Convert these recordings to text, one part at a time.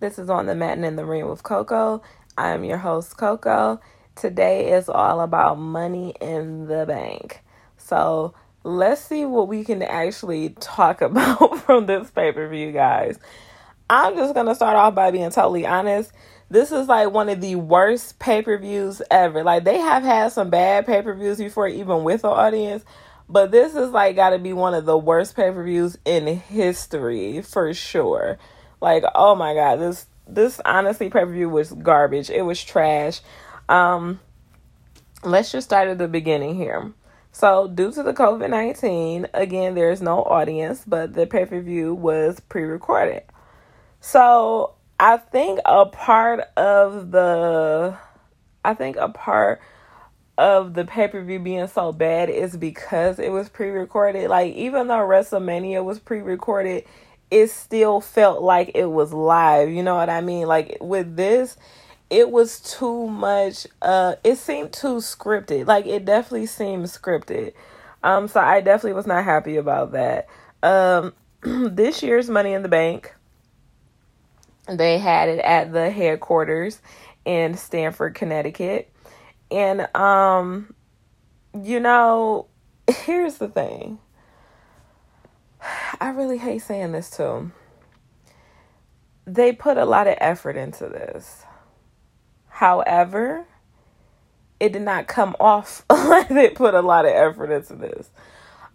This is on the Matin in the Ring with Coco. I am your host, Coco. Today is all about money in the bank. So let's see what we can actually talk about from this pay per view, guys. I'm just gonna start off by being totally honest. This is like one of the worst pay per views ever. Like they have had some bad pay per views before, even with the audience, but this is like got to be one of the worst pay per views in history for sure. Like, oh my god, this this honestly pay per view was garbage. It was trash. Um, let's just start at the beginning here. So, due to the COVID 19, again, there's no audience, but the pay per view was pre recorded. So, I think a part of the, I think a part of the pay per view being so bad is because it was pre recorded. Like, even though WrestleMania was pre recorded, it still felt like it was live. You know what I mean? Like, with this, it was too much uh it seemed too scripted like it definitely seemed scripted um so i definitely was not happy about that um this year's money in the bank they had it at the headquarters in stamford connecticut and um you know here's the thing i really hate saying this too they put a lot of effort into this However, it did not come off like they put a lot of effort into this.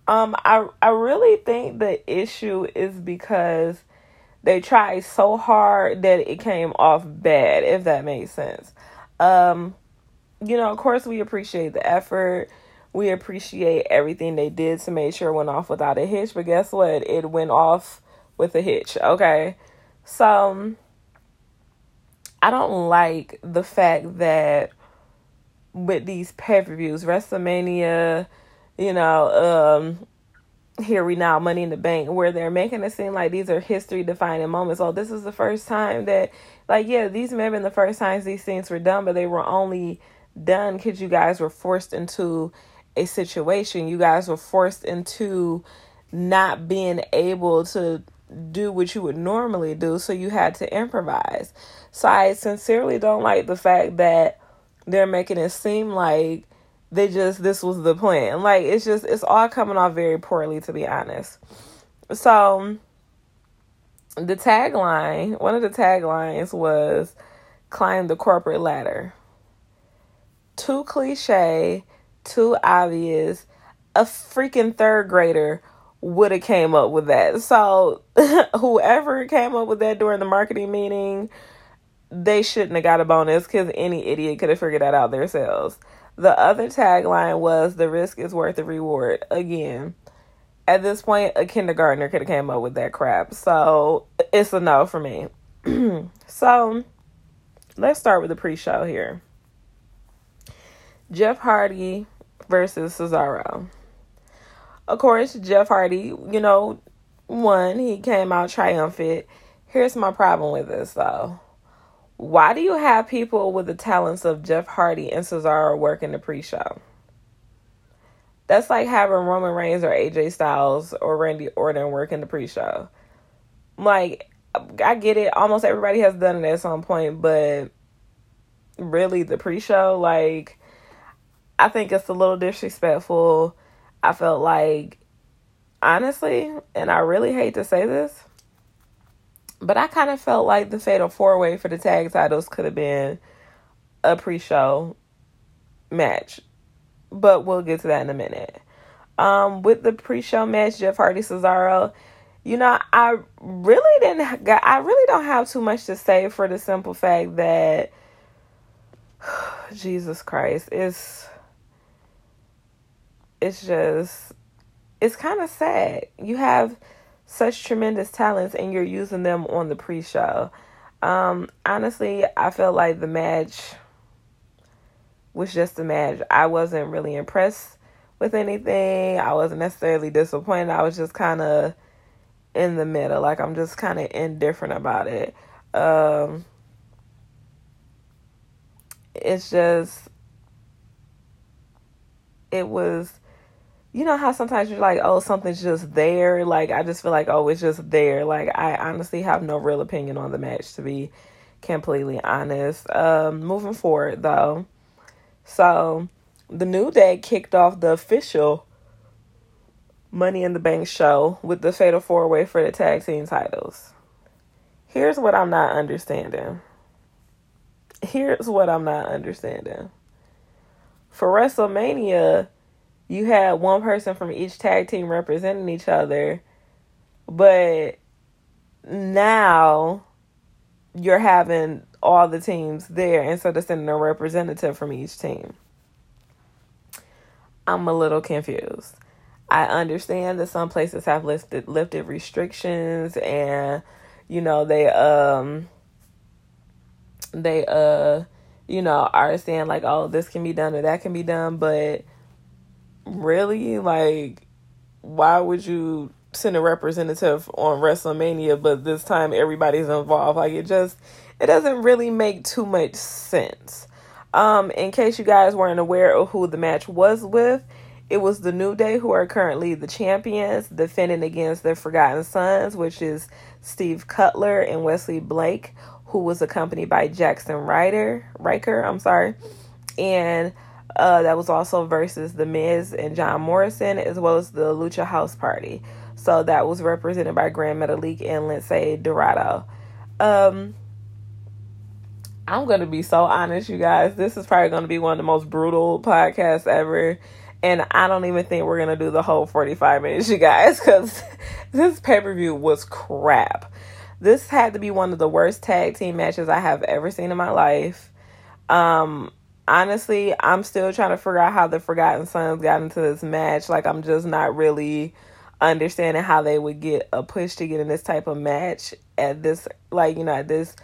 Um, I I really think the issue is because they tried so hard that it came off bad, if that makes sense. Um, you know, of course, we appreciate the effort. We appreciate everything they did to make sure it went off without a hitch. But guess what? It went off with a hitch. Okay, so I don't like the fact that with these pay per views, WrestleMania, you know, um, here we now, Money in the Bank, where they're making it seem like these are history defining moments. Oh, this is the first time that, like, yeah, these may have been the first times these things were done, but they were only done because you guys were forced into a situation. You guys were forced into not being able to do what you would normally do, so you had to improvise. So I sincerely don't like the fact that they're making it seem like they just this was the plan. Like it's just it's all coming off very poorly to be honest. So the tagline, one of the taglines was climb the corporate ladder. Too cliche, too obvious. A freaking third grader would have came up with that. So whoever came up with that during the marketing meeting, they shouldn't have got a bonus because any idiot could have figured that out themselves. The other tagline was the risk is worth the reward. Again, at this point, a kindergartner could have came up with that crap. So it's a no for me. so let's start with the pre-show here. Jeff Hardy versus Cesaro of course, Jeff Hardy, you know, won. He came out triumphant. Here's my problem with this, though. Why do you have people with the talents of Jeff Hardy and Cesaro working the pre show? That's like having Roman Reigns or AJ Styles or Randy Orton working the pre show. Like, I get it. Almost everybody has done it at some point, but really, the pre show, like, I think it's a little disrespectful I felt like, honestly, and I really hate to say this, but I kind of felt like the fatal four way for the tag titles could have been a pre show match. But we'll get to that in a minute. Um, with the pre show match, Jeff Hardy Cesaro, you know, I really didn't, I really don't have too much to say for the simple fact that, Jesus Christ, it's it's just it's kind of sad. You have such tremendous talents and you're using them on the pre-show. Um, honestly, I felt like the match was just a match. I wasn't really impressed with anything. I wasn't necessarily disappointed. I was just kind of in the middle. Like I'm just kind of indifferent about it. Um, it's just it was you know how sometimes you're like, oh, something's just there. Like I just feel like, oh, it's just there. Like I honestly have no real opinion on the match to be completely honest. Um, moving forward though, so the New Day kicked off the official Money in the Bank show with the Fatal Four Way for the tag team titles. Here's what I'm not understanding. Here's what I'm not understanding. For WrestleMania, you had one person from each tag team representing each other, but now you're having all the teams there instead of sending a representative from each team. I'm a little confused. I understand that some places have lifted lifted restrictions and you know they um they uh you know are saying like oh this can be done or that can be done but really? Like why would you send a representative on WrestleMania but this time everybody's involved? Like it just it doesn't really make too much sense. Um in case you guys weren't aware of who the match was with it was the New Day who are currently the champions defending against the Forgotten Sons which is Steve Cutler and Wesley Blake who was accompanied by Jackson Ryder Ryker I'm sorry and uh, that was also versus The Miz and John Morrison, as well as the Lucha House Party. So that was represented by Gran Metalik and Lince Dorado. Um, I'm gonna be so honest, you guys. This is probably gonna be one of the most brutal podcasts ever, and I don't even think we're gonna do the whole 45 minutes, you guys, because this pay per view was crap. This had to be one of the worst tag team matches I have ever seen in my life. Um, honestly, I'm still trying to figure out how the Forgotten Sons got into this match. Like, I'm just not really understanding how they would get a push to get in this type of match at this, like, you know, at this.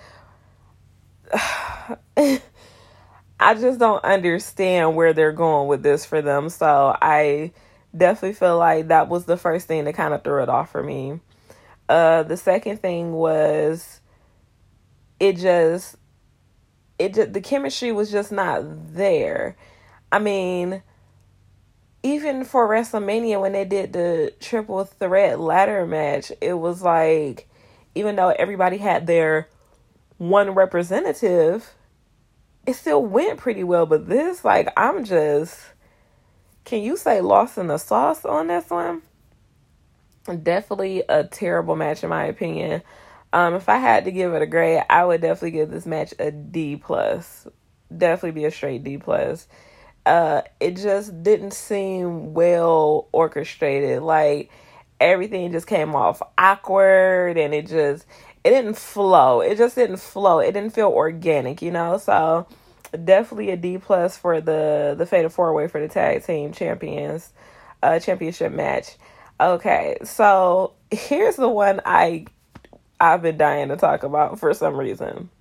I just don't understand where they're going with this for them. So I definitely feel like that was the first thing that kind of threw it off for me. Uh, the second thing was it just it just, the chemistry was just not there. I mean, even for WrestleMania when they did the triple threat ladder match, it was like even though everybody had their one representative, it still went pretty well. But this, like, I'm just can you say lost in the sauce on this one? Definitely a terrible match in my opinion. Um, if I had to give it a grade, I would definitely give this match a D plus. Definitely be a straight D plus. Uh, it just didn't seem well orchestrated. Like everything just came off awkward, and it just it didn't flow. It just didn't flow. It didn't feel organic, you know. So definitely a D plus for the the Fatal Four Way for the tag team champions, uh, championship match. Okay, so here's the one I I've been dying to talk about for some reason.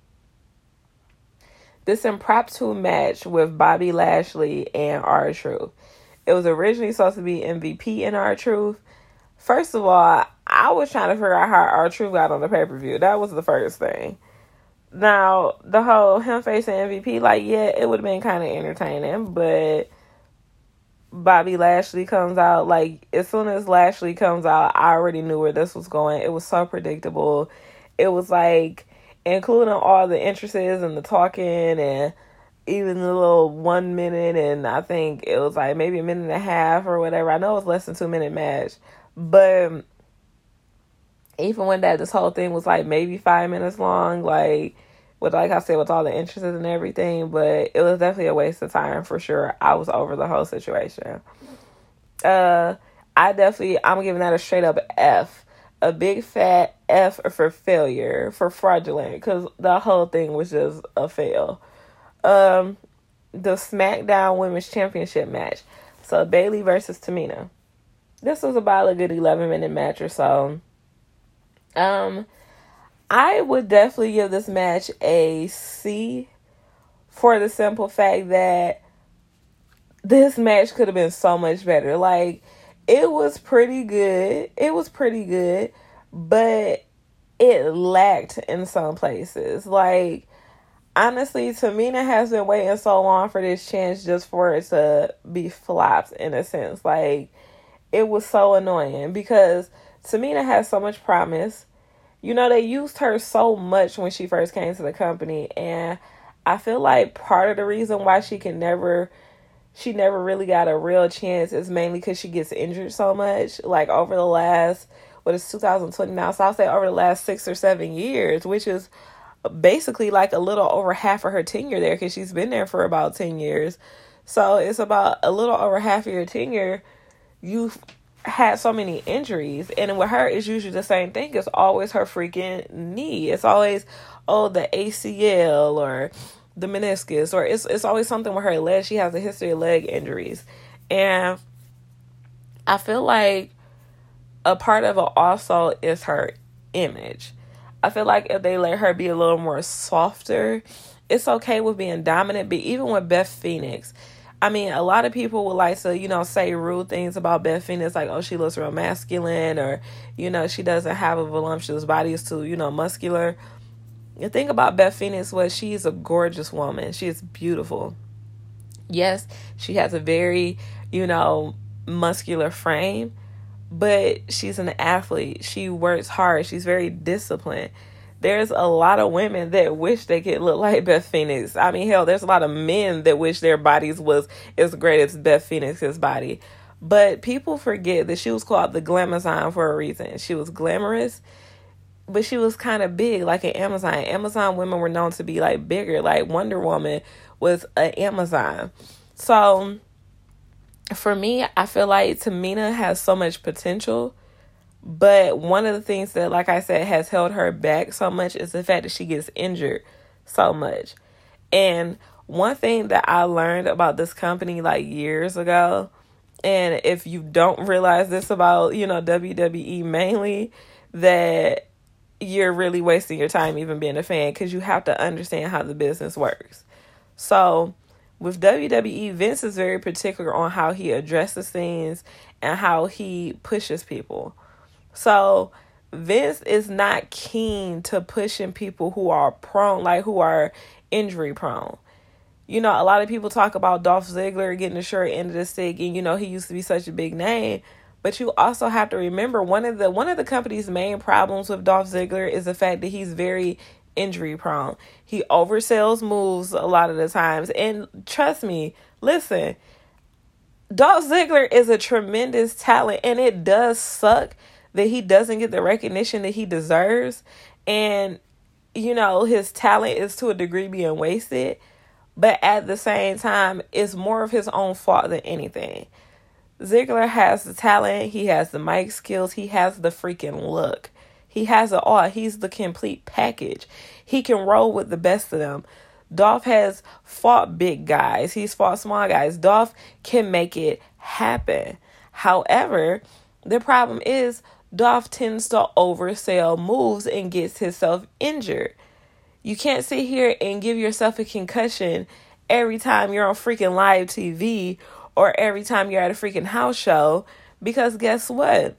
This impromptu match with Bobby Lashley and R-Truth. It was originally supposed to be MVP and R-Truth. First of all, I was trying to figure out how R-Truth got on the pay per view. That was the first thing. Now, the whole him facing MVP, like, yeah, it would have been kind of entertaining, but Bobby Lashley comes out, like as soon as Lashley comes out, I already knew where this was going. It was so predictable. It was like including all the entrances and the talking and even the little one minute and I think it was like maybe a minute and a half or whatever. I know it was less than two minute match. But even when that this whole thing was like maybe five minutes long, like with like I said, with all the interests and everything, but it was definitely a waste of time for sure. I was over the whole situation. Uh, I definitely I'm giving that a straight up F, a big fat F for failure, for fraudulent, because the whole thing was just a fail. Um, the SmackDown Women's Championship match, so Bayley versus Tamina. This was about a good 11 minute match or so. Um I would definitely give this match a C for the simple fact that this match could have been so much better. Like, it was pretty good. It was pretty good, but it lacked in some places. Like, honestly, Tamina has been waiting so long for this chance just for it to be flopped in a sense. Like, it was so annoying because Tamina has so much promise. You know, they used her so much when she first came to the company and I feel like part of the reason why she can never she never really got a real chance is mainly because she gets injured so much. Like over the last what is 2020 now, so I'll say over the last six or seven years, which is basically like a little over half of her tenure there because she's been there for about 10 years. So it's about a little over half of your tenure. You've had so many injuries, and with her, it's usually the same thing. It's always her freaking knee. It's always oh the ACL or the meniscus, or it's it's always something with her leg. She has a history of leg injuries, and I feel like a part of it also is her image. I feel like if they let her be a little more softer, it's okay with being dominant. But even with Beth Phoenix, I mean, a lot of people would like to, you know, say rude things about Beth Phoenix, like, oh, she looks real masculine, or, you know, she doesn't have a voluptuous body, it's too, you know, muscular. The thing about Beth Phoenix was she's a gorgeous woman. She is beautiful. Yes, she has a very, you know, muscular frame, but she's an athlete. She works hard. She's very disciplined. There's a lot of women that wish they could look like Beth Phoenix. I mean, hell, there's a lot of men that wish their bodies was as great as Beth Phoenix's body. But people forget that she was called the Glamazon for a reason. She was glamorous, but she was kind of big, like an Amazon. Amazon women were known to be like bigger. Like Wonder Woman was an Amazon. So for me, I feel like Tamina has so much potential. But one of the things that, like I said, has held her back so much is the fact that she gets injured so much. And one thing that I learned about this company like years ago, and if you don't realize this about, you know, WWE mainly, that you're really wasting your time even being a fan because you have to understand how the business works. So, with WWE, Vince is very particular on how he addresses things and how he pushes people. So Vince is not keen to pushing people who are prone, like who are injury prone. You know, a lot of people talk about Dolph Ziggler getting the short end of the stick, and you know he used to be such a big name. But you also have to remember one of the one of the company's main problems with Dolph Ziggler is the fact that he's very injury prone. He oversells moves a lot of the times. And trust me, listen, Dolph Ziggler is a tremendous talent and it does suck that he doesn't get the recognition that he deserves. And, you know, his talent is to a degree being wasted. But at the same time, it's more of his own fault than anything. Ziggler has the talent, he has the mic skills, he has the freaking look. He has it all. He's the complete package. He can roll with the best of them. Dolph has fought big guys. He's fought small guys. Dolph can make it happen. However, the problem is Dolph tends to oversell moves and gets himself injured. You can't sit here and give yourself a concussion every time you're on freaking live TV or every time you're at a freaking house show because guess what?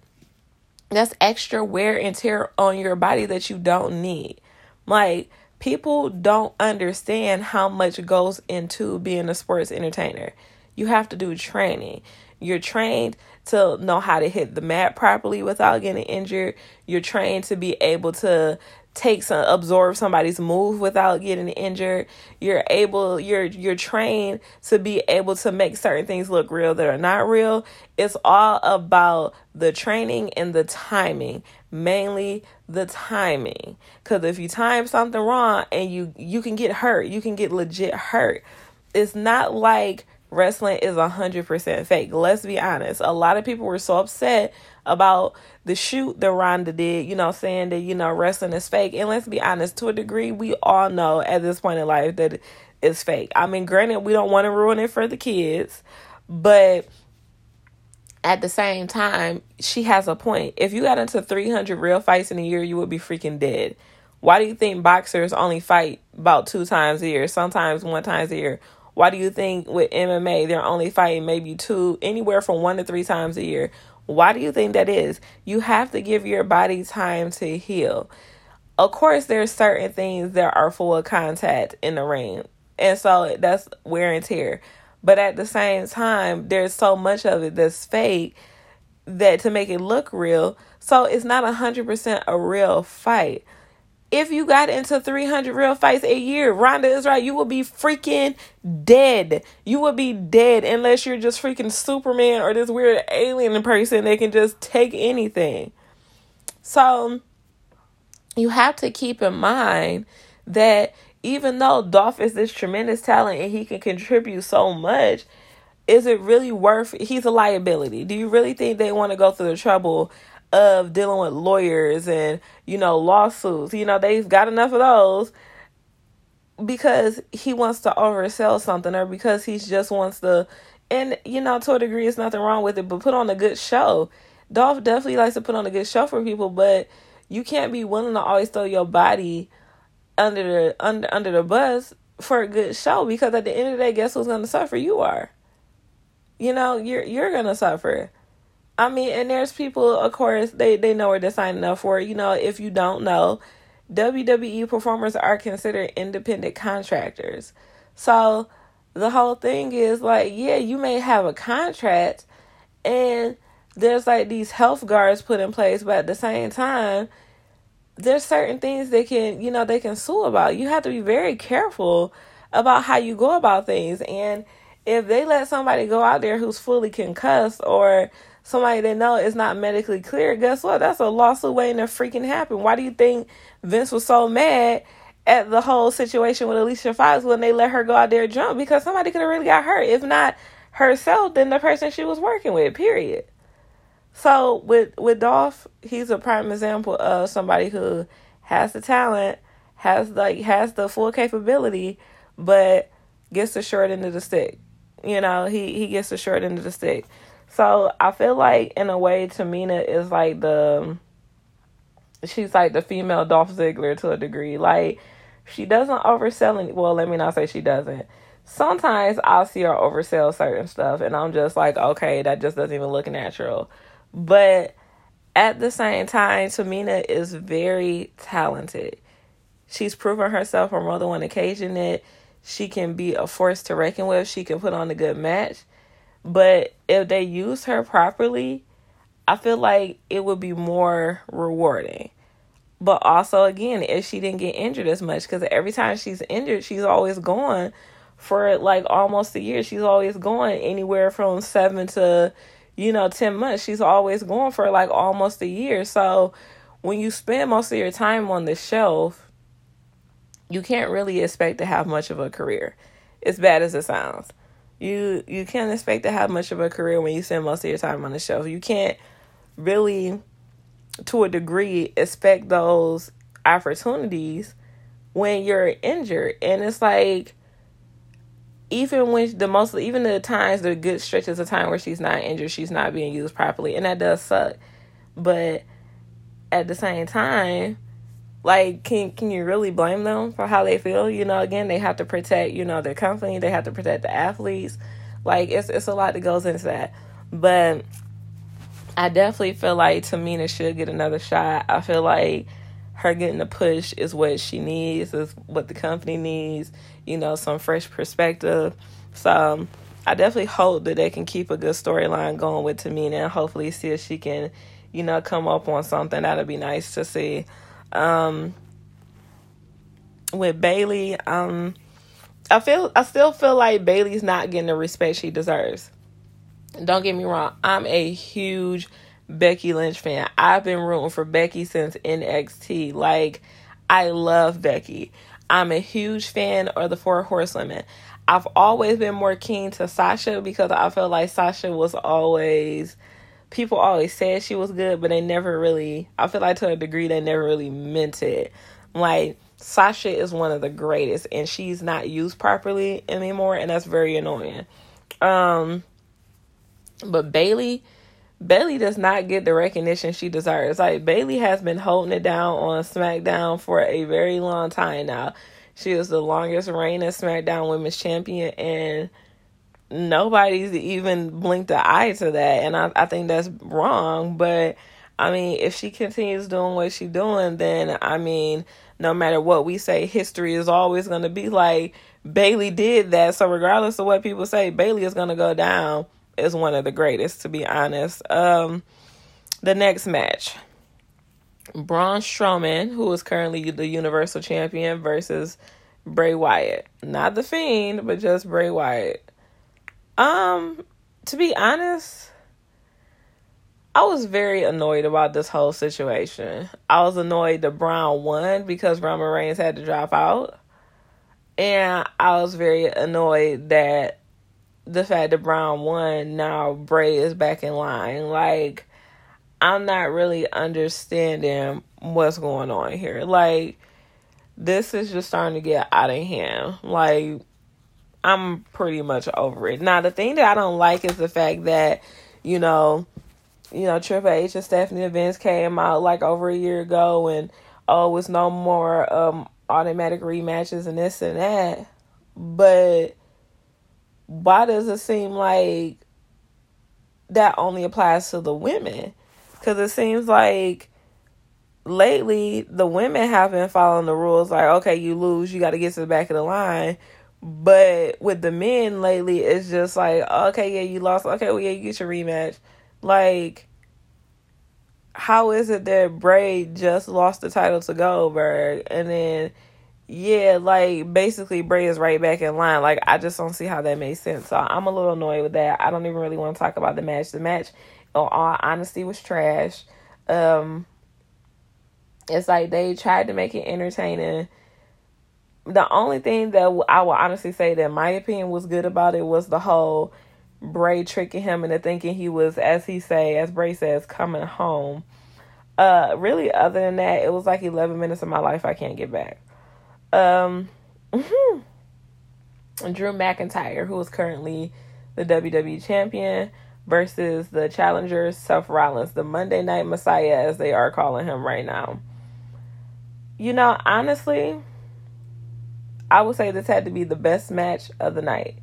that's extra wear and tear on your body that you don't need. Like, people don't understand how much goes into being a sports entertainer. You have to do training. You're trained to know how to hit the mat properly without getting injured. You're trained to be able to take some absorb somebody's move without getting injured. You're able you're you're trained to be able to make certain things look real that are not real. It's all about the training and the timing mainly the timing. Because if you time something wrong and you you can get hurt you can get legit hurt. It's not like wrestling is 100% fake let's be honest a lot of people were so upset about the shoot that Ronda did, you know, saying that, you know, wrestling is fake. And let's be honest, to a degree, we all know at this point in life that it's fake. I mean, granted, we don't want to ruin it for the kids, but at the same time, she has a point. If you got into 300 real fights in a year, you would be freaking dead. Why do you think boxers only fight about two times a year, sometimes one times a year? Why do you think with MMA they're only fighting maybe two, anywhere from one to three times a year? Why do you think that is? You have to give your body time to heal. Of course, there's certain things that are full of contact in the ring, and so that's wear and tear. But at the same time, there's so much of it that's fake. that to make it look real. So it's not a hundred percent a real fight. If you got into 300 real fights a year, Ronda is right, you will be freaking dead. You will be dead unless you're just freaking Superman or this weird alien person that can just take anything. So you have to keep in mind that even though Dolph is this tremendous talent and he can contribute so much, is it really worth he's a liability do you really think they want to go through the trouble of dealing with lawyers and you know lawsuits. You know they've got enough of those because he wants to oversell something or because he just wants to and you know to a degree it's nothing wrong with it but put on a good show. Dolph definitely likes to put on a good show for people but you can't be willing to always throw your body under the under under the bus for a good show because at the end of the day guess who's to suffer? You are. You know, you're you're gonna suffer. I mean, and there's people, of course, they they know what they're signing up for. You know, if you don't know, WWE performers are considered independent contractors. So the whole thing is like, yeah, you may have a contract, and there's like these health guards put in place, but at the same time, there's certain things they can, you know, they can sue about. You have to be very careful about how you go about things and if they let somebody go out there who's fully concussed or somebody they know is not medically clear, guess what? That's a lawsuit waiting to freaking happen. Why do you think Vince was so mad at the whole situation with Alicia Fox when they let her go out there drunk? Because somebody could have really got hurt. If not herself, then the person she was working with, period. So with with Dolph, he's a prime example of somebody who has the talent, has like has the full capability, but gets the short end of the stick. You know, he he gets the short end of the stick. So I feel like in a way Tamina is like the she's like the female Dolph Ziggler to a degree. Like she doesn't oversell any well, let me not say she doesn't. Sometimes I'll see her oversell certain stuff and I'm just like, okay, that just doesn't even look natural. But at the same time, Tamina is very talented. She's proven herself on more than one occasion that she can be a force to reckon with. She can put on a good match. But if they use her properly, I feel like it would be more rewarding. But also, again, if she didn't get injured as much, because every time she's injured, she's always gone for like almost a year. She's always going anywhere from seven to, you know, 10 months. She's always going for like almost a year. So when you spend most of your time on the shelf, you can't really expect to have much of a career. As bad as it sounds. You you can't expect to have much of a career when you spend most of your time on the shelf. You can't really to a degree expect those opportunities when you're injured. And it's like even when the most even the times the good stretches of time where she's not injured, she's not being used properly. And that does suck. But at the same time, like can can you really blame them for how they feel? You know again they have to protect you know their company. They have to protect the athletes. Like it's it's a lot that goes into that. But i definitely feel like tamina should get another shot. I feel like her getting a push is what she needs is what the company needs you know some fresh perspective. So um, i definitely hope that they can keep a good storyline going with tamina and hopefully see if she can you know come up on something. That'd be nice to see um, with Bayley, um, I feel I still feel like Bayley's not getting the respect she deserves. Don't get me wrong, I'm a huge Becky Lynch fan. I've been rooting for Becky since NXT. Like, I love Becky. I'm a huge fan of the Four Horsewomen. I've always been more keen to Sasha because I feel like Sasha was always people always said she was good, but they never really, I feel like to a degree, they never really meant it. Like, Sasha is one of the greatest, and she's not used properly anymore, and that's very annoying. Um, but Bayley, Bayley does not get the recognition she deserves. Like Bayley has been holding it down on SmackDown for a very long time now. She is the longest reigning SmackDown Women's Champion, and nobody's even blinked an eye to that and I, I think that's wrong but i mean if she continues doing what she's doing then i mean no matter what we say history is always going to be like Bayley did that so regardless of what people say Bayley is going to go down is one of the greatest, to be honest. Um, the next match. Braun Strowman, who is currently the Universal Champion, versus Bray Wyatt. Not the Fiend, but just Bray Wyatt. Um, to be honest, I was very annoyed about this whole situation. I was annoyed that Braun won because Roman Reigns had to drop out. And I was very annoyed that the fact that Braun won, now Bray is back in line. Like, I'm not really understanding what's going on here. Like, this is just starting to get out of hand. Like, I'm pretty much over it. Now, the thing that I don't like is the fact that, you know, you know, Triple H and Stephanie Vince came out like over a year ago and oh, it's no more um automatic rematches and this and that. But why does it seem like that only applies to the women? Because it seems like lately the women have been following the rules like, okay, you lose, you got to get to the back of the line. But with the men lately, it's just like, okay, yeah, you lost. Okay, well, yeah, you get your rematch. Like, how is it that Bray just lost the title to Goldberg and then yeah, like basically Bray is right back in line. Like I just don't see how that makes sense. So I'm a little annoyed with that. I don't even really want to talk about the match. The match, in all honesty, was trash. Um, it's like they tried to make it entertaining. The only thing that I will honestly say that my opinion was good about it was the whole Bray tricking him into thinking he was, as he say, as Bray says, coming home. Uh, really, other than that, it was like 11 minutes of my life I can't get back. Um, mm-hmm. Drew McIntyre, who is currently the WWE champion, versus the challenger Seth Rollins, the Monday Night Messiah, as they are calling him right now. You know, honestly, I would say this had to be the best match of the night.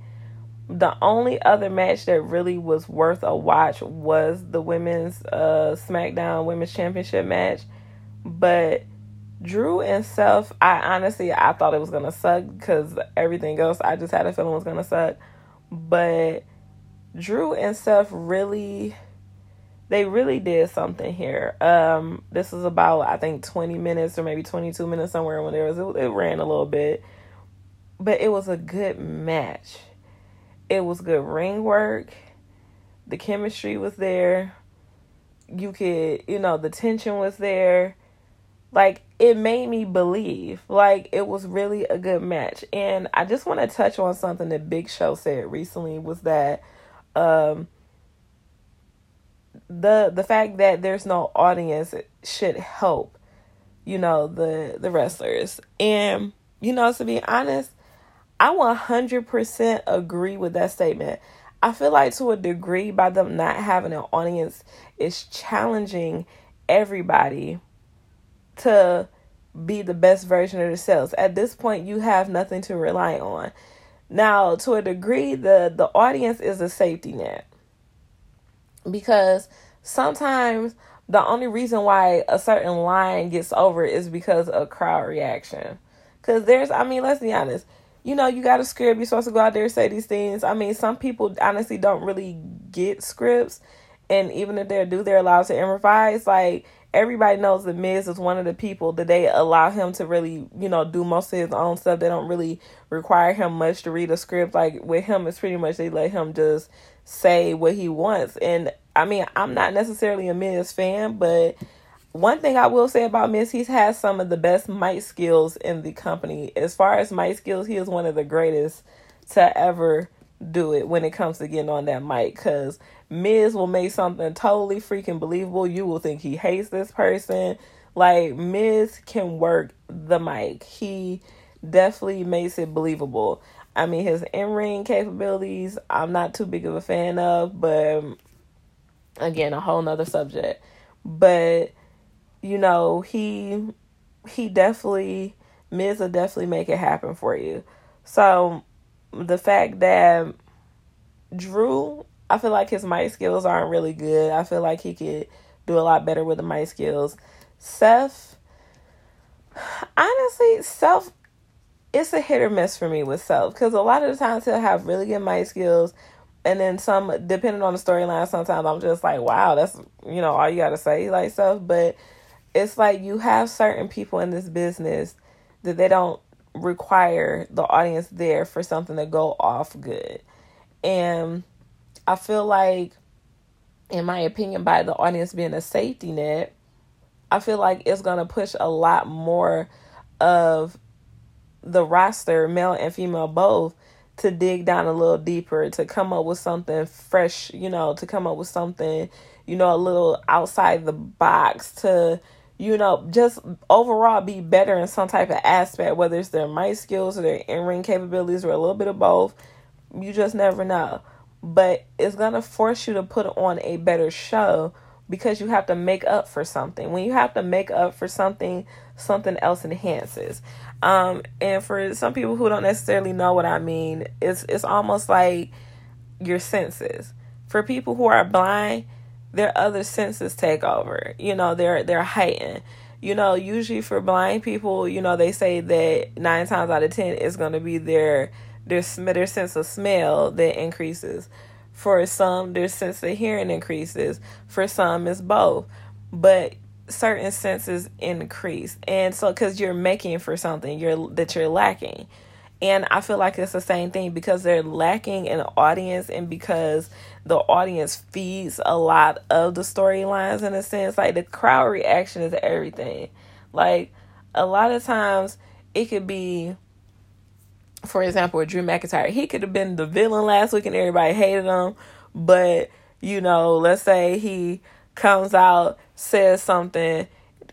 The only other match that really was worth a watch was the women's uh, SmackDown Women's Championship match. But Drew and Seth, I honestly I thought it was gonna suck because everything else I just had a feeling was gonna suck. But Drew and Seth really they really did something here. Um, this was about I think 20 minutes or maybe 22 minutes somewhere when there was it, it ran a little bit, but it was a good match. It was good ring work. The chemistry was there. You could, you know, the tension was there. Like it made me believe. Like it was really a good match. And I just want to touch on something that Big Show said recently was that um the the fact that there's no audience should help you know the the wrestlers and you know to be honest I 100% agree with that statement. I feel like to a degree, by them not having an audience, is challenging everybody to be the best version of themselves. At this point, you have nothing to rely on. Now, to a degree, the the audience is a safety net because sometimes the only reason why a certain line gets over is because of crowd reaction. Because there's, I mean, let's be honest you know, you got a script. You're supposed to go out there and say these things. I mean, some people honestly don't really get scripts, and even if they do, they're allowed to improvise. Like everybody knows that Miz is one of the people that they allow him to really, you know, do most of his own stuff. They don't really require him much to read a script. Like with him, it's pretty much they let him just say what he wants. And I mean, I'm not necessarily a Miz fan, but one thing I will say about Miz, he's has some of the best mic skills in the company. As far as mic skills, he is one of the greatest to ever do it when it comes to getting on that mic. Cause Miz will make something totally freaking believable. You will think he hates this person. Like Miz can work the mic. He definitely makes it believable. I mean, his in ring capabilities, I'm not too big of a fan of, but um, again, a whole nother subject. But you know, he he definitely Miz will definitely make it happen for you. So the fact that Drew, I feel like his mic skills aren't really good. I feel like he could do a lot better with the mic skills. Seth, honestly, Seth, it's a hit or miss for me with Seth because a lot of the times he'll have really good mic skills, and then some depending on the storyline sometimes i'm just like wow that's you know all you gotta say like stuff but it's like you have certain people in this business that they don't require the audience there for something to go off good. And i feel like in my opinion by the audience being a safety net i feel like it's going to push a lot more of the roster male and female both to dig down a little deeper, to come up with something fresh, you know, to come up with something, you know, a little outside the box to, you know, just overall be better in some type of aspect, whether it's their mic skills or their in ring capabilities or a little bit of both. You just never know. But it's going to force you to put on a better show because you have to make up for something. When you have to make up for something, something else enhances. Um, and for some people who don't necessarily know what I mean, it's it's almost like your senses. For people who are blind, their other senses take over. You know, they're they're heightened. You know, usually for blind people, you know, they say that nine times out of ten is going to be their their their sense of smell that increases. For some, their sense of hearing increases. For some, it's both. But certain senses increase and so because you're making for something you're that you're lacking and i feel like it's the same thing because they're lacking an audience and because the audience feeds a lot of the storylines in a sense. Like the crowd reaction is everything. Like a lot of times it could be for example drew mcintyre. He could have been the villain last week and everybody hated him. But you know let's say he comes out, says something,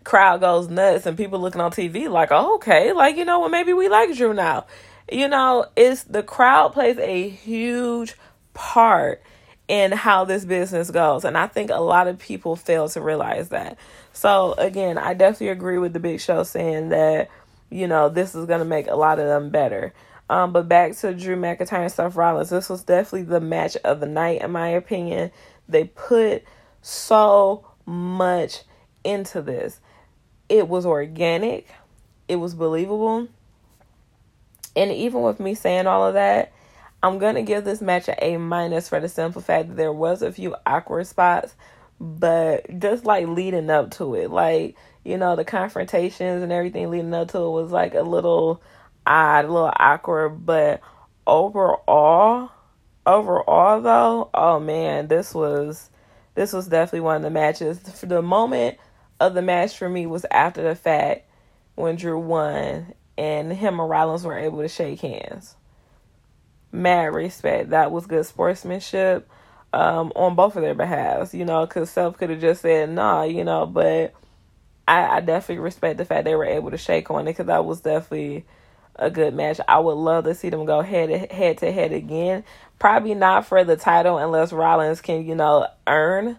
crowd goes nuts, and people looking on TV like, oh, okay, like, you know what, well, maybe we like Drew now. You know, it's the crowd plays a huge part in how this business goes. And I think a lot of people fail to realize that. So, again, I definitely agree with the big show saying that, you know, this is going to make a lot of them better. Um, but back to Drew McIntyre and Seth Rollins, this was definitely the match of the night, in my opinion. They put so much into this. It was organic, it was believable. And even with me saying all of that, I'm gonna give this match an A minus for the simple fact that there was a few awkward spots, but just like leading up to it, like you know the confrontations and everything leading up to it was like a little odd, a little awkward. But overall, overall though, oh man, this was this was definitely one of the matches. The moment of the match for me was after the fact when Drew won and him and Rollins were able to shake hands. Mad respect. That was good sportsmanship um, on both of their behalves, you know, because Seth could have just said, nah, you know, but I, I definitely respect the fact they were able to shake on it because that was definitely a good match. I would love to see them go head to head to head again. Probably not for the title unless Rollins can, you know, earn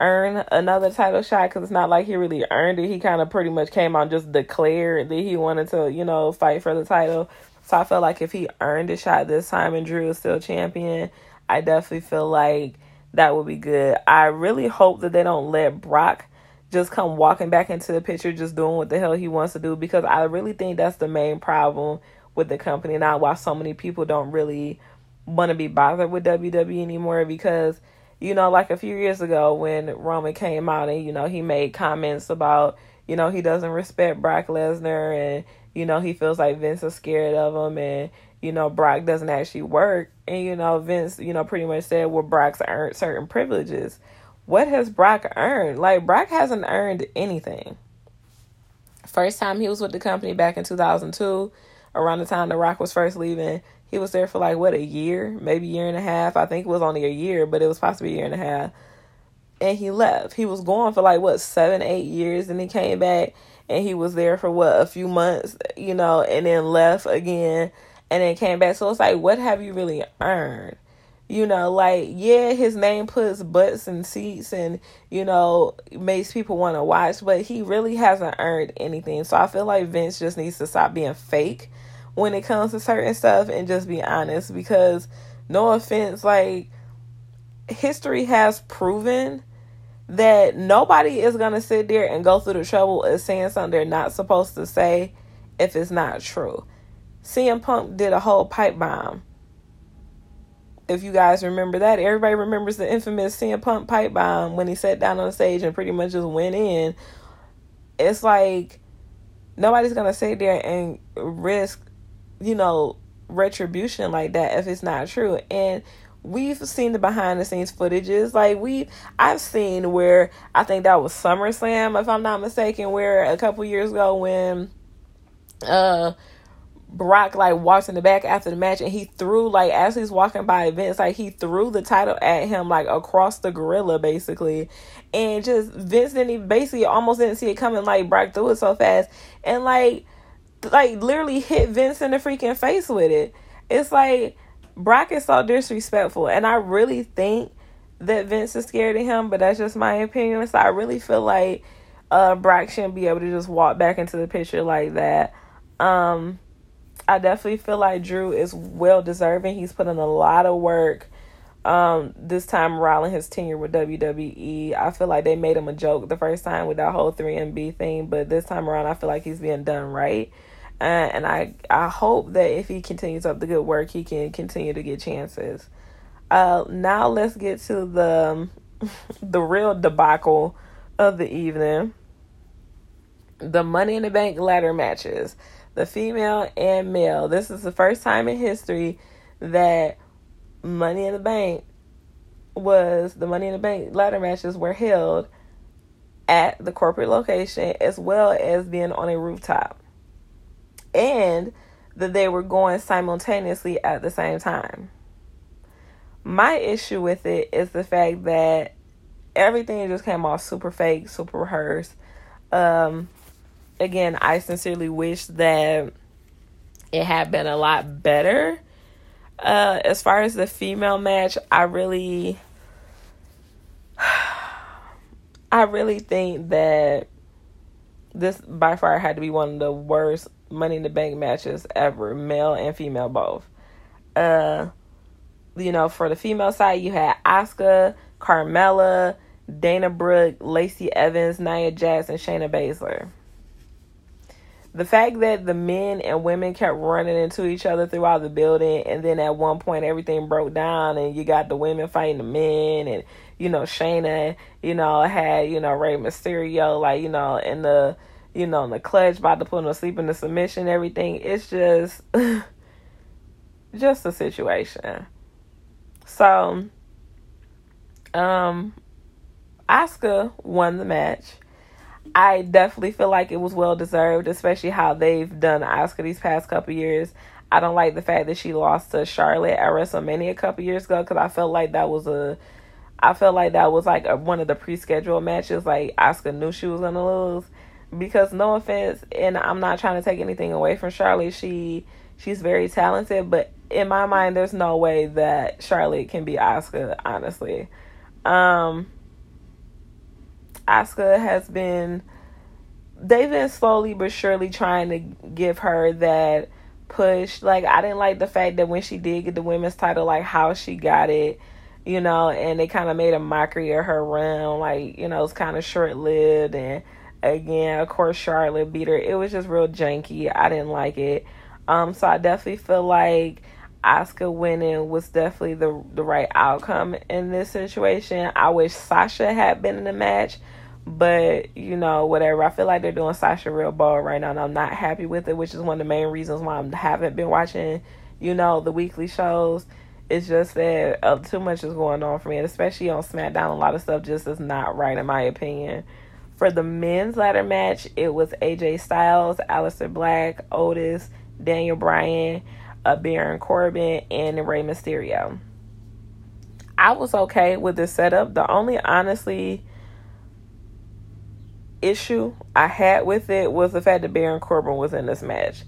earn another title shot because it's not like he really earned it. He kind of pretty much came out just declared that he wanted to, you know, fight for the title. So I felt like if he earned a shot this time and Drew is still champion, I definitely feel like that would be good. I really hope that they don't let Brock just come walking back into the picture, just doing what the hell he wants to do, because I really think that's the main problem with the company now. Why so many people don't really want to be bothered with WWE anymore because you know, like a few years ago when Roman came out and you know he made comments about you know he doesn't respect Brock Lesnar and you know he feels like Vince is scared of him and you know Brock doesn't actually work and you know Vince you know pretty much said well Brock's earned certain privileges what has Brock earned? Like, Brock hasn't earned anything. First time he was with the company back in 2002, around the time The Rock was first leaving, he was there for like, what, a year? Maybe a year and a half. I think it was only a year, but it was possibly a year and a half. And he left. He was gone for like, what, seven, eight years. And he came back and he was there for what, a few months, you know, and then left again and then came back. So it's like, what have you really earned? You know, like, yeah, his name puts butts in seats and, you know, makes people want to watch, but he really hasn't earned anything. So I feel like Vince just needs to stop being fake when it comes to certain stuff and just be honest because, no offense, like, history has proven that nobody is going to sit there and go through the trouble of saying something they're not supposed to say if it's not true. CM Punk did a whole pipe bomb if you guys remember that, everybody remembers the infamous CM Punk pipe bomb when he sat down on the stage and pretty much just went in. It's like nobody's gonna sit there and risk, you know, retribution like that if it's not true. And we've seen the behind the scenes footages. Like we I've seen where I think that was SummerSlam, if I'm not mistaken, where a couple years ago when uh Brock like walks in the back after the match and he threw like as he's walking by Vince like he threw the title at him like across the gorilla basically and just Vince didn't even basically almost didn't see it coming like Brock threw it so fast and like like literally hit Vince in the freaking face with it. It's like Brock is so disrespectful and I really think that Vince is scared of him, but that's just my opinion. So I really feel like uh Brock shouldn't be able to just walk back into the picture like that. Um I definitely feel like Drew is well deserving. He's put in a lot of work um, this time around his tenure with WWE. I feel like they made him a joke the first time with that whole 3MB thing, but this time around I feel like he's being done right. Uh, and I I hope that if he continues up the good work, he can continue to get chances. Uh, now let's get to the the real debacle of the evening. The Money in the Bank ladder matches the female and male. This is the first time in history that Money in the Bank was the Money in the Bank ladder matches were held at the corporate location as well as being on a rooftop. And that they were going simultaneously at the same time. My issue with it is the fact that everything just came off super fake, super rehearsed. Um, again, I sincerely wish that it had been a lot better. Uh, as far as the female match, I really, I really think that this by far had to be one of the worst Money in the Bank matches ever, male and female both. Uh, you know, for the female side, you had Asuka, Carmella, Dana Brooke, Lacey Evans, Nia Jax, and Shayna Baszler the fact that the men and women kept running into each other throughout the building and then at one point everything broke down and you got the women fighting the men and you know Shayna you know had you know Rey Mysterio like you know in the you know in the clutch about to put him to sleep in the submission everything it's just just a situation so um Asuka won the match I definitely feel like it was well deserved, especially how they've done Asuka these past couple years. I don't like the fact that she lost to Charlotte at WrestleMania a couple years ago because I felt like that was a, I felt like that was like a, one of the pre-scheduled matches. Like Asuka knew she was gonna lose because no offense, and I'm not trying to take anything away from Charlotte. She she's very talented, but in my mind, there's no way that Charlotte can be Asuka. Honestly, um, Asuka has been they've been slowly but surely trying to give her that push. Like I didn't like the fact that when she did get the women's title, like how she got it, you know, and they kind of made a mockery of her run. Like you know, it's kind of short lived. And again, of course, Charlotte beat her. It was just real janky. I didn't like it. Um, so I definitely feel like Asuka winning was definitely the the right outcome in this situation. I wish Sasha had been in the match but you know, whatever. I feel like they're doing Sasha real ball right now, and I'm not happy with it, which is one of the main reasons why I haven't been watching, you know, the weekly shows. It's just that uh, too much is going on for me, and especially on SmackDown, a lot of stuff just is not right in my opinion. For the men's ladder match, it was AJ Styles, Aleister Black, Otis, Daniel Bryan, uh, Baron Corbin, and Rey Mysterio. I was okay with the setup. The only honestly issue I had with it was the fact that Baron Corbin was in this match.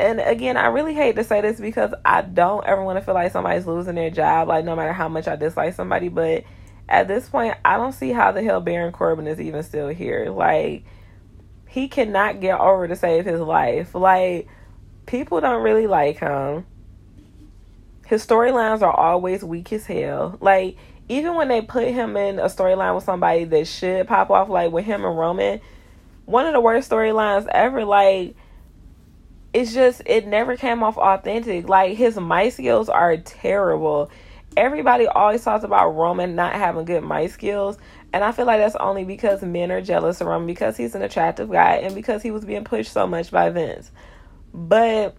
And again, I really hate to say this because I don't ever want to feel like somebody's losing their job, like no matter how much I dislike somebody, but at this point, I don't see how the hell Baron Corbin is even still here. Like, he cannot get over to save his life. Like, people don't really like him. His storylines are always weak as hell. Like, even when they put him in a storyline with somebody that should pop off, like with him and Roman, one of the worst storylines ever. Like it's just it never came off authentic. Like his mic skills are terrible. Everybody always talks about Roman not having good mic skills, and I feel like that's only because men are jealous of Roman because he's an attractive guy and because he was being pushed so much by Vince. But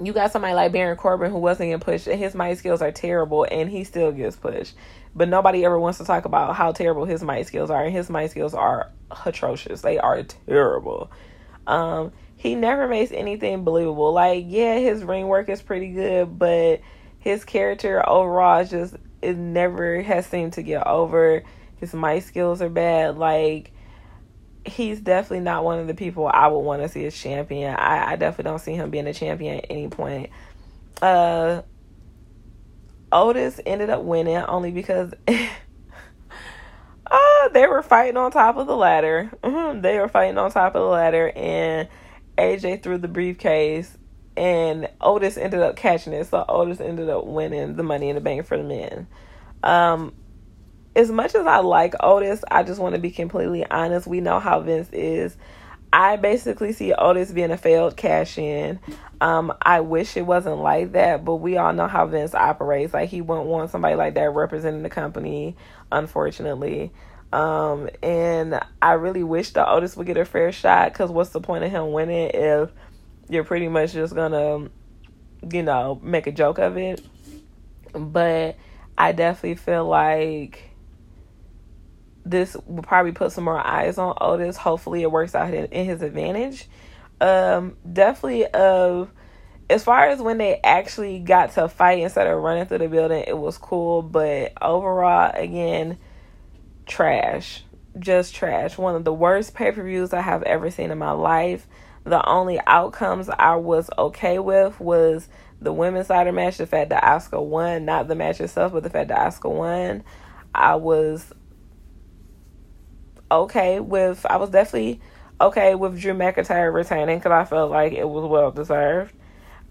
you got somebody like Baron Corbin who wasn't getting pushed, and his mic skills are terrible, and he still gets pushed. But nobody ever wants to talk about how terrible his mic skills are, and his mic skills are atrocious. They are terrible. Um, he never makes anything believable. Like, yeah, his ring work is pretty good, but his character overall just it never has seemed to get over. His mic skills are bad. Like, he's definitely not one of the people I would want to see as champion. I, I definitely don't see him being a champion at any point. Uh, Otis ended up winning only because uh, they were fighting on top of the ladder. Mm-hmm. They were fighting on top of the ladder, and AJ threw the briefcase, and Otis ended up catching it. So Otis ended up winning the Money in the Bank for the men. Um, as much as I like Otis, I just want to be completely honest. We know how Vince is. I basically see Otis being a failed cash in. Um, I wish it wasn't like that, but we all know how Vince operates. Like he wouldn't want somebody like that representing the company, unfortunately. Um, and I really wish that Otis would get a fair shot because what's the point of him winning if you're pretty much just gonna, you know, make a joke of it? But I definitely feel like this will probably put some more eyes on Otis. Hopefully, it works out in his advantage. Um, definitely of as far as when they actually got to fight instead of running through the building, it was cool. But overall, again trash. Just trash. One of the worst pay per views I have ever seen in my life. The only outcomes I was okay with was the women's ladder match, the fact that Asuka won, not the match itself, but the fact that Asuka won. I was okay with, I was definitely okay with Drew McIntyre retaining because I felt like it was well deserved.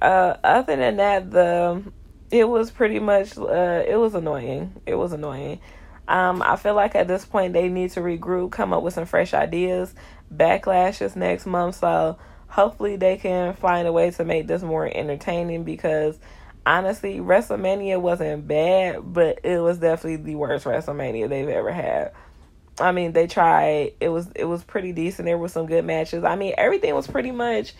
Uh, other than that, the it was pretty much uh, it was annoying. It was annoying. Um, I feel like at this point they need to regroup, come up with some fresh ideas. Backlash is next month, so hopefully they can find a way to make this more entertaining because honestly, WrestleMania wasn't bad, but it was definitely the worst WrestleMania they've ever had. I mean, they tried. It was it was pretty decent. There were some good matches. I mean, everything was pretty much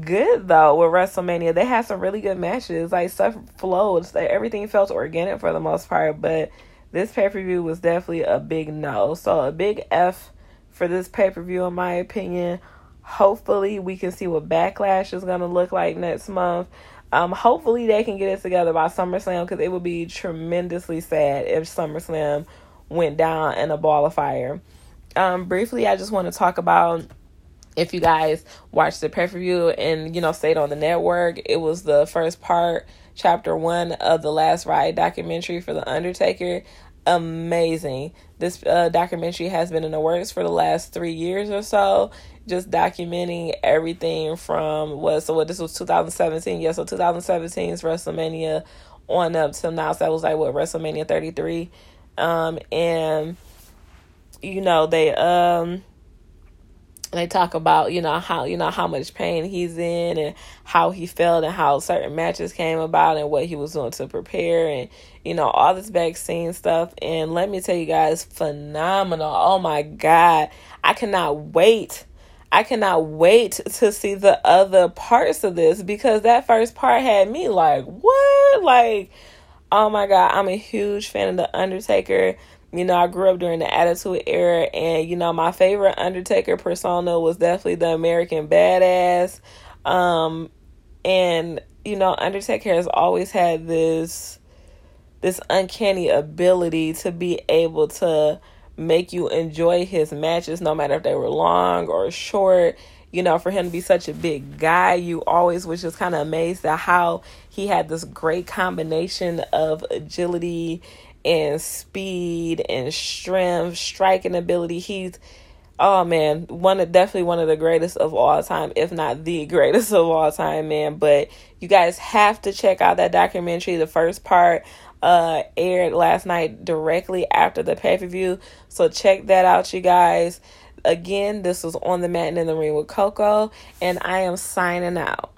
good though with WrestleMania. They had some really good matches. Like stuff flowed. Everything felt organic for the most part, but this pay per view was definitely a big no. So a big F for this pay per view, in my opinion. Hopefully, we can see what Backlash is going to look like next month. Um, hopefully, they can get it together by SummerSlam because it would be tremendously sad if SummerSlam went down in a ball of fire. Um, briefly, I just want to talk about if you guys watched the pay per view and you know stayed on the network. It was the first part chapter one of the Last Ride documentary for The Undertaker. Amazing. This uh, documentary has been in the works for the last three years or so, just documenting everything from what. So what this was 2017. Yeah, so 2017's WrestleMania on up till now. So that was like what WrestleMania 33. Um, and you know they um they talk about you know how you know how much pain he's in and how he felt and how certain matches came about and what he was doing to prepare and you know all this vaccine stuff. And let me tell you guys phenomenal. Oh my god. I cannot wait. I cannot wait to see the other parts of this because that first part had me like what? Like oh my god i'm a huge fan of the undertaker you know, I grew up during the Attitude Era, and you know, my favorite Undertaker persona was definitely the American Badass. Um, and you know, Undertaker has always had this this uncanny ability to be able to make you enjoy his matches, no matter if they were long or short. You know, for him to be such a big guy, you always was just kind of amazed at how he had this great combination of agility and speed and strength, striking ability. He's oh man, one of definitely one of the greatest of all time, if not the greatest of all time, man. But you guys have to check out that documentary. The first part uh aired last night directly after the pay per view. So check that out, you guys. again, this was on the mat and in the ring with Coco, and I am signing out.